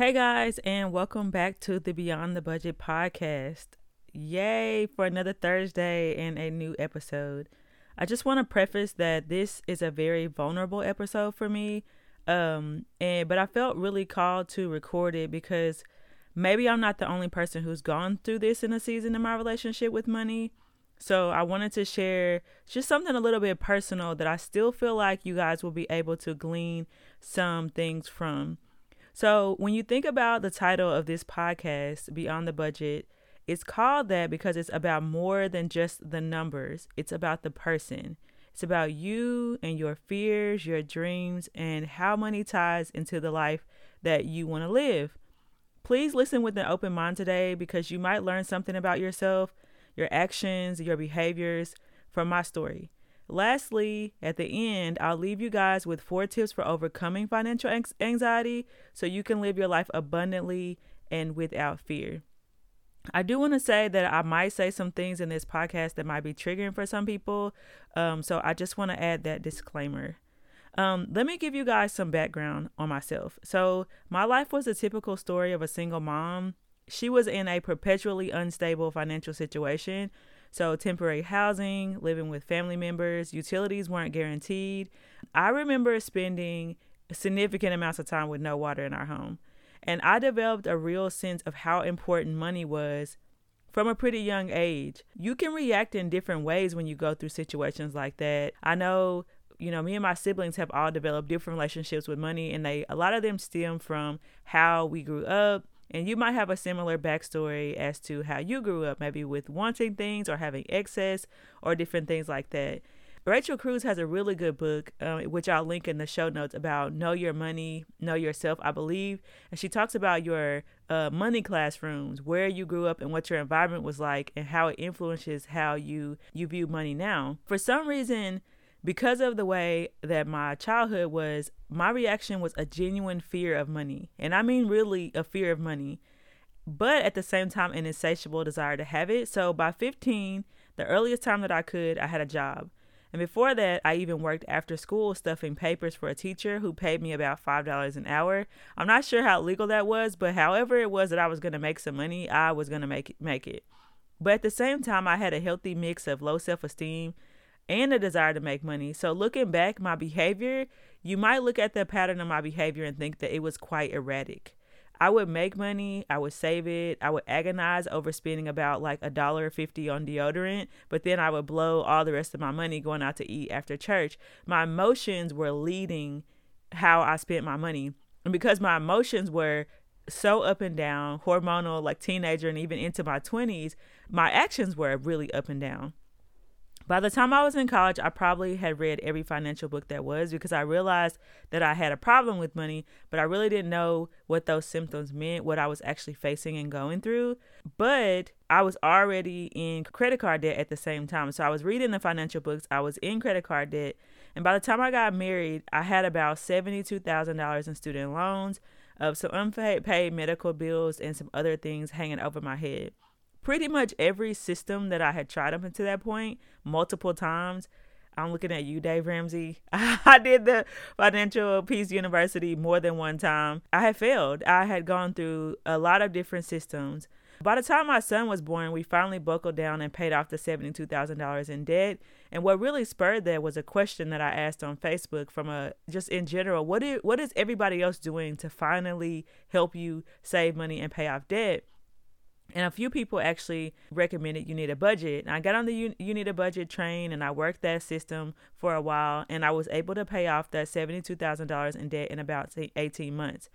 Hey guys, and welcome back to the Beyond the Budget podcast. Yay for another Thursday and a new episode. I just want to preface that this is a very vulnerable episode for me. Um, and but I felt really called to record it because maybe I'm not the only person who's gone through this in a season in my relationship with money. So I wanted to share just something a little bit personal that I still feel like you guys will be able to glean some things from. So when you think about the title of this podcast, Beyond the Budget, it's called that because it's about more than just the numbers. It's about the person. It's about you and your fears, your dreams, and how money ties into the life that you want to live. Please listen with an open mind today because you might learn something about yourself your actions, your behaviors from my story. Lastly, at the end, I'll leave you guys with four tips for overcoming financial anxiety so you can live your life abundantly and without fear. I do want to say that I might say some things in this podcast that might be triggering for some people. Um, so I just want to add that disclaimer. Um, let me give you guys some background on myself. So, my life was a typical story of a single mom she was in a perpetually unstable financial situation. So, temporary housing, living with family members, utilities weren't guaranteed. I remember spending significant amounts of time with no water in our home. And I developed a real sense of how important money was from a pretty young age. You can react in different ways when you go through situations like that. I know you know, me and my siblings have all developed different relationships with money, and they a lot of them stem from how we grew up, and you might have a similar backstory as to how you grew up, maybe with wanting things or having excess or different things like that. Rachel Cruz has a really good book, uh, which I'll link in the show notes about know your money, know yourself, I believe. And she talks about your uh, money classrooms, where you grew up and what your environment was like, and how it influences how you you view money now. For some reason, because of the way that my childhood was, my reaction was a genuine fear of money. And I mean, really, a fear of money, but at the same time, an insatiable desire to have it. So by 15, the earliest time that I could, I had a job. And before that, I even worked after school stuffing papers for a teacher who paid me about $5 an hour. I'm not sure how legal that was, but however it was that I was going to make some money, I was going to make it, make it. But at the same time, I had a healthy mix of low self esteem and a desire to make money. So looking back, my behavior, you might look at the pattern of my behavior and think that it was quite erratic. I would make money, I would save it, I would agonize over spending about like a dollar fifty on deodorant, but then I would blow all the rest of my money going out to eat after church. My emotions were leading how I spent my money. And because my emotions were so up and down, hormonal, like teenager and even into my 20s, my actions were really up and down. By the time I was in college, I probably had read every financial book that was because I realized that I had a problem with money, but I really didn't know what those symptoms meant, what I was actually facing and going through. But I was already in credit card debt at the same time. So I was reading the financial books, I was in credit card debt. And by the time I got married, I had about $72,000 in student loans, of some unpaid medical bills, and some other things hanging over my head pretty much every system that I had tried up until that point multiple times. I'm looking at you, Dave Ramsey. I did the Financial Peace University more than one time. I had failed. I had gone through a lot of different systems. By the time my son was born, we finally buckled down and paid off the $72,000 in debt. And what really spurred that was a question that I asked on Facebook from a just in general, what is, what is everybody else doing to finally help you save money and pay off debt? And a few people actually recommended you need a budget. I got on the you, you need a budget train and I worked that system for a while and I was able to pay off that $72,000 in debt in about 18 months.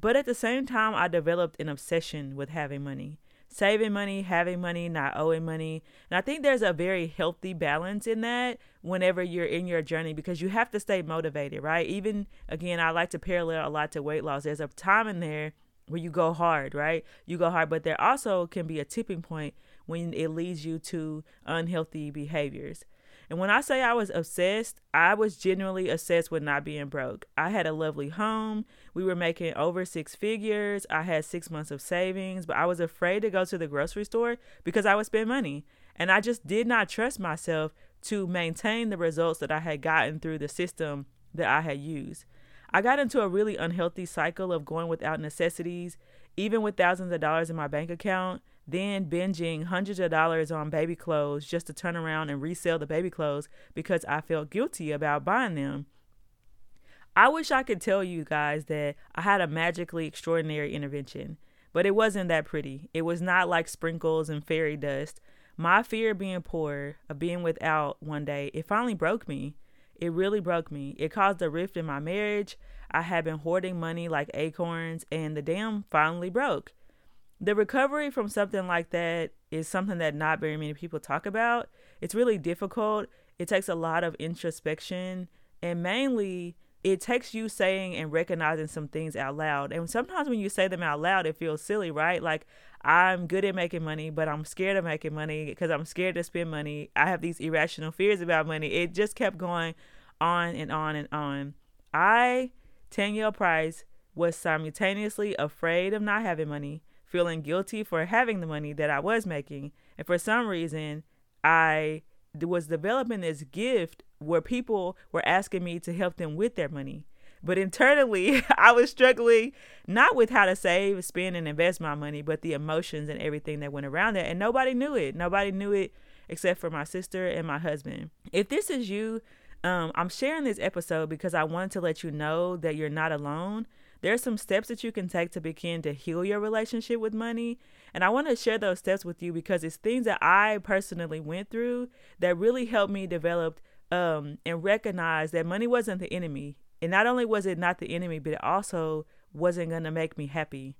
But at the same time, I developed an obsession with having money. Saving money, having money, not owing money. And I think there's a very healthy balance in that whenever you're in your journey because you have to stay motivated, right? Even again, I like to parallel a lot to weight loss. There's a time in there where you go hard, right? You go hard, but there also can be a tipping point when it leads you to unhealthy behaviors. And when I say I was obsessed, I was genuinely obsessed with not being broke. I had a lovely home. We were making over six figures. I had six months of savings, but I was afraid to go to the grocery store because I would spend money. And I just did not trust myself to maintain the results that I had gotten through the system that I had used. I got into a really unhealthy cycle of going without necessities, even with thousands of dollars in my bank account, then binging hundreds of dollars on baby clothes just to turn around and resell the baby clothes because I felt guilty about buying them. I wish I could tell you guys that I had a magically extraordinary intervention, but it wasn't that pretty. It was not like sprinkles and fairy dust. My fear of being poor, of being without one day, it finally broke me. It really broke me. It caused a rift in my marriage. I had been hoarding money like acorns, and the dam finally broke. The recovery from something like that is something that not very many people talk about. It's really difficult. It takes a lot of introspection, and mainly, it takes you saying and recognizing some things out loud. And sometimes when you say them out loud, it feels silly, right? Like, I'm good at making money, but I'm scared of making money because I'm scared to spend money. I have these irrational fears about money. It just kept going on and on and on. I, Tanielle Price, was simultaneously afraid of not having money, feeling guilty for having the money that I was making, and for some reason, I was developing this gift where people were asking me to help them with their money. But internally, I was struggling not with how to save, spend, and invest my money, but the emotions and everything that went around that. And nobody knew it. Nobody knew it except for my sister and my husband. If this is you, um, I'm sharing this episode because I wanted to let you know that you're not alone. There are some steps that you can take to begin to heal your relationship with money. And I want to share those steps with you because it's things that I personally went through that really helped me develop um, and recognize that money wasn't the enemy. And not only was it not the enemy, but it also wasn't going to make me happy.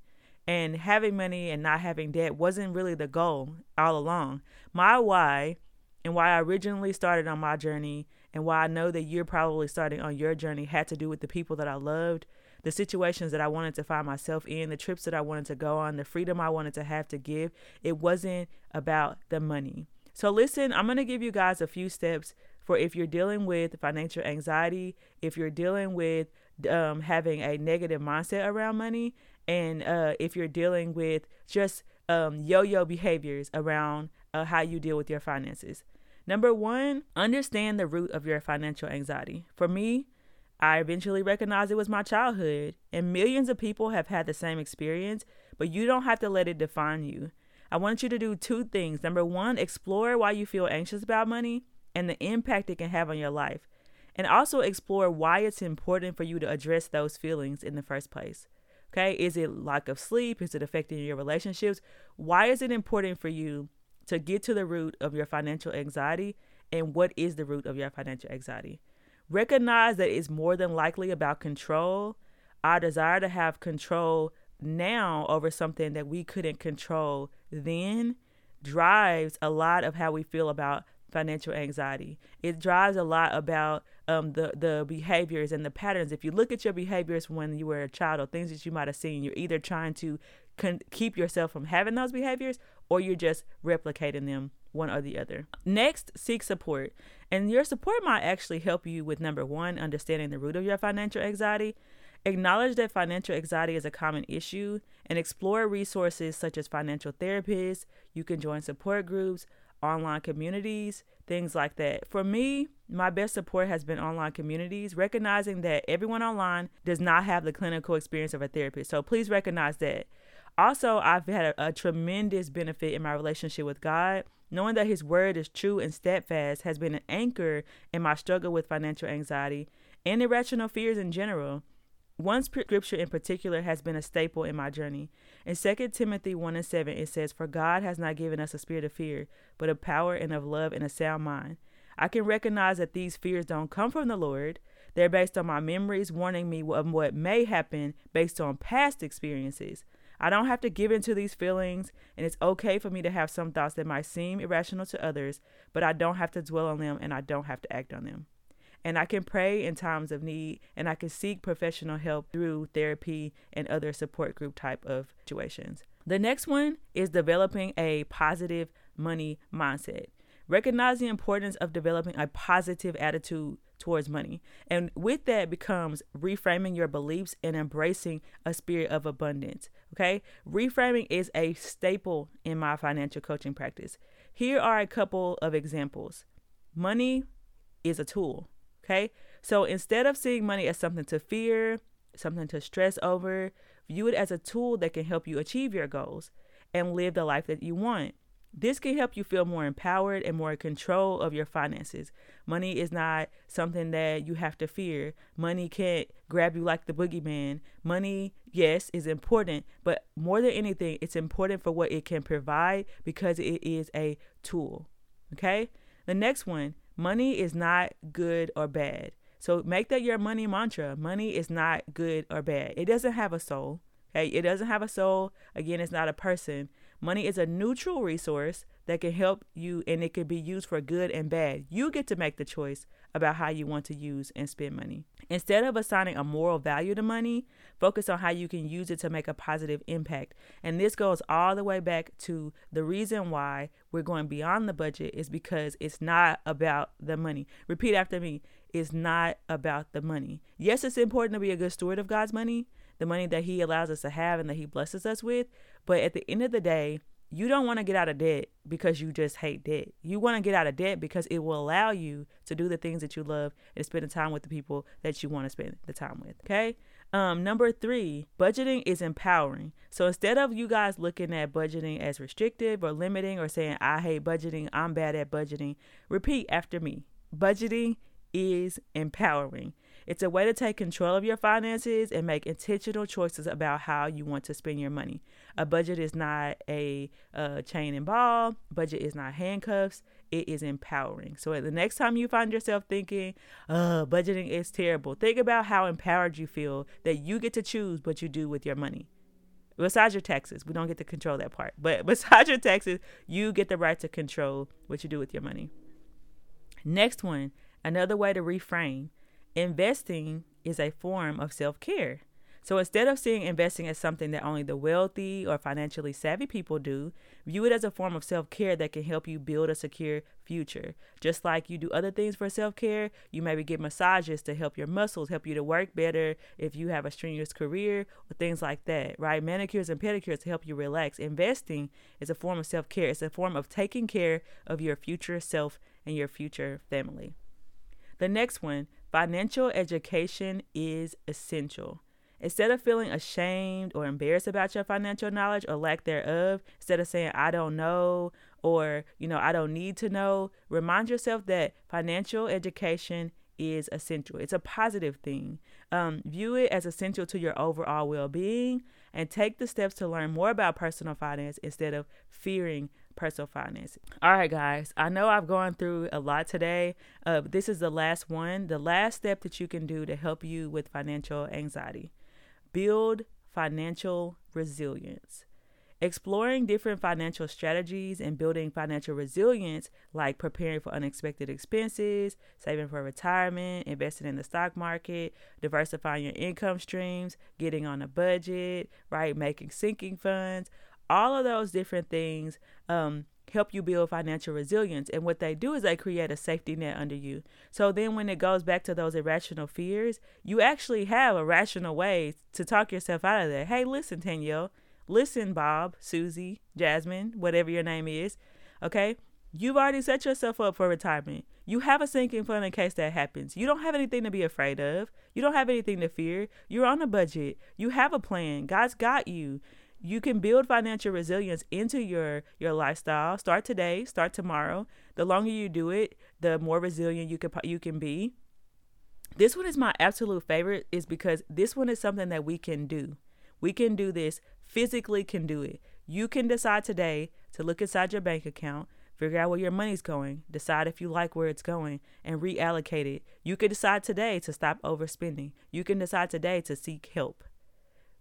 And having money and not having debt wasn't really the goal all along. My why and why I originally started on my journey and why I know that you're probably starting on your journey had to do with the people that I loved, the situations that I wanted to find myself in, the trips that I wanted to go on, the freedom I wanted to have to give. It wasn't about the money. So, listen, I'm going to give you guys a few steps for if you're dealing with financial anxiety, if you're dealing with um, having a negative mindset around money, and uh, if you're dealing with just um, yo yo behaviors around uh, how you deal with your finances. Number one, understand the root of your financial anxiety. For me, I eventually recognized it was my childhood, and millions of people have had the same experience, but you don't have to let it define you. I want you to do two things. Number one, explore why you feel anxious about money and the impact it can have on your life. And also explore why it's important for you to address those feelings in the first place. Okay, is it lack of sleep? Is it affecting your relationships? Why is it important for you to get to the root of your financial anxiety and what is the root of your financial anxiety? Recognize that it's more than likely about control. Our desire to have control now over something that we couldn't control then drives a lot of how we feel about financial anxiety. It drives a lot about um, the the behaviors and the patterns. If you look at your behaviors when you were a child or things that you might have seen, you're either trying to con- keep yourself from having those behaviors or you're just replicating them one or the other. Next, seek support. And your support might actually help you with number one, understanding the root of your financial anxiety. Acknowledge that financial anxiety is a common issue and explore resources such as financial therapists. You can join support groups, online communities, things like that. For me, my best support has been online communities, recognizing that everyone online does not have the clinical experience of a therapist. So please recognize that. Also, I've had a, a tremendous benefit in my relationship with God. Knowing that His word is true and steadfast has been an anchor in my struggle with financial anxiety and irrational fears in general. One scripture in particular has been a staple in my journey. In 2 Timothy 1 and 7, it says, For God has not given us a spirit of fear, but of power and of love and a sound mind. I can recognize that these fears don't come from the Lord. They're based on my memories, warning me of what may happen based on past experiences. I don't have to give in to these feelings, and it's okay for me to have some thoughts that might seem irrational to others, but I don't have to dwell on them and I don't have to act on them and I can pray in times of need and I can seek professional help through therapy and other support group type of situations. The next one is developing a positive money mindset. Recognize the importance of developing a positive attitude towards money. And with that becomes reframing your beliefs and embracing a spirit of abundance. Okay? Reframing is a staple in my financial coaching practice. Here are a couple of examples. Money is a tool. Okay. So instead of seeing money as something to fear, something to stress over, view it as a tool that can help you achieve your goals and live the life that you want. This can help you feel more empowered and more in control of your finances. Money is not something that you have to fear. Money can't grab you like the boogeyman. Money, yes, is important, but more than anything, it's important for what it can provide because it is a tool. Okay? The next one money is not good or bad. So make that your money mantra. Money is not good or bad. It doesn't have a soul. Okay? It doesn't have a soul. Again, it's not a person. Money is a neutral resource that can help you and it can be used for good and bad. You get to make the choice about how you want to use and spend money. Instead of assigning a moral value to money, focus on how you can use it to make a positive impact. And this goes all the way back to the reason why we're going beyond the budget is because it's not about the money. Repeat after me it's not about the money. Yes, it's important to be a good steward of God's money, the money that He allows us to have and that He blesses us with. But at the end of the day, you don't want to get out of debt because you just hate debt. You want to get out of debt because it will allow you to do the things that you love and spend the time with the people that you want to spend the time with. Okay. Um, number three, budgeting is empowering. So instead of you guys looking at budgeting as restrictive or limiting or saying, I hate budgeting, I'm bad at budgeting, repeat after me. Budgeting is empowering. It's a way to take control of your finances and make intentional choices about how you want to spend your money. A budget is not a, a chain and ball, budget is not handcuffs. It is empowering. So the next time you find yourself thinking, uh, budgeting is terrible, think about how empowered you feel that you get to choose what you do with your money. Besides your taxes, we don't get to control that part. But besides your taxes, you get the right to control what you do with your money. Next one, another way to reframe Investing is a form of self care. So instead of seeing investing as something that only the wealthy or financially savvy people do, view it as a form of self care that can help you build a secure future. Just like you do other things for self care, you maybe get massages to help your muscles, help you to work better if you have a strenuous career or things like that, right? Manicures and pedicures to help you relax. Investing is a form of self care, it's a form of taking care of your future self and your future family. The next one Financial education is essential. Instead of feeling ashamed or embarrassed about your financial knowledge or lack thereof, instead of saying, I don't know or, you know, I don't need to know, remind yourself that financial education is essential. It's a positive thing. Um, view it as essential to your overall well being and take the steps to learn more about personal finance instead of fearing personal finance. All right, guys, I know I've gone through a lot today. Uh, this is the last one, the last step that you can do to help you with financial anxiety. Build financial resilience. Exploring different financial strategies and building financial resilience, like preparing for unexpected expenses, saving for retirement, investing in the stock market, diversifying your income streams, getting on a budget, right? Making sinking funds all of those different things um, help you build financial resilience. And what they do is they create a safety net under you. So then when it goes back to those irrational fears, you actually have a rational way to talk yourself out of that. Hey, listen, Tanielle. Listen, Bob, Susie, Jasmine, whatever your name is. Okay. You've already set yourself up for retirement. You have a sinking fund in case that happens. You don't have anything to be afraid of. You don't have anything to fear. You're on a budget. You have a plan. God's got you you can build financial resilience into your your lifestyle. Start today start tomorrow. The longer you do it the more resilient you can you can be. This one is my absolute favorite is because this one is something that we can do. We can do this physically can do it. You can decide today to look inside your bank account figure out where your money's going decide if you like where it's going and reallocate it. You can decide today to stop overspending. You can decide today to seek help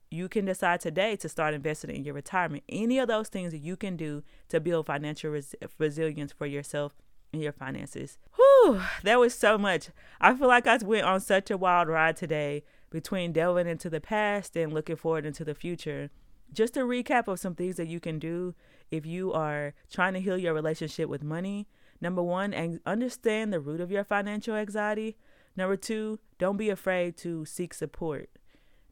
you can decide today to start investing in your retirement. Any of those things that you can do to build financial res- resilience for yourself and your finances. Whew, that was so much. I feel like I went on such a wild ride today between delving into the past and looking forward into the future. Just a recap of some things that you can do if you are trying to heal your relationship with money. Number one, and understand the root of your financial anxiety. Number two, don't be afraid to seek support.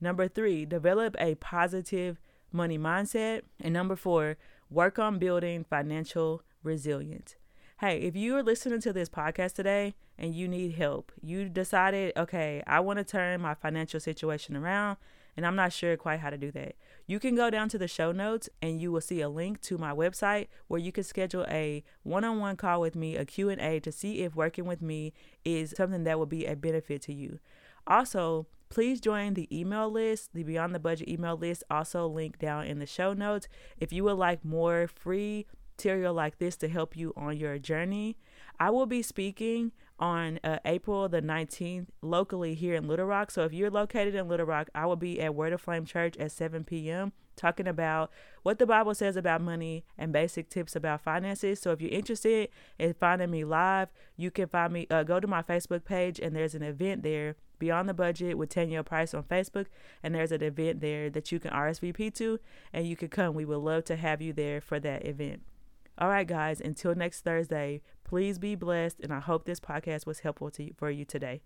Number three, develop a positive money mindset. And number four, work on building financial resilience. hey, if you are listening to this podcast today and you need help, you decided, okay, I want to turn my financial situation around and I'm not sure quite how to do that. You can go down to the show notes and you will see a link to my website where you can schedule a one-on-one call with me, a Q&A to see if working with me is something that will be a benefit to you. Also, please join the email list, the Beyond the Budget email list, also linked down in the show notes. If you would like more free material like this to help you on your journey, I will be speaking on uh, April the 19th locally here in Little Rock. So if you're located in Little Rock, I will be at Word of Flame Church at 7 p.m. talking about what the Bible says about money and basic tips about finances. So if you're interested in finding me live, you can find me, uh, go to my Facebook page and there's an event there. Beyond the Budget with Tanya Price on Facebook, and there's an event there that you can RSVP to, and you can come. We would love to have you there for that event. All right, guys, until next Thursday, please be blessed. And I hope this podcast was helpful to you, for you today.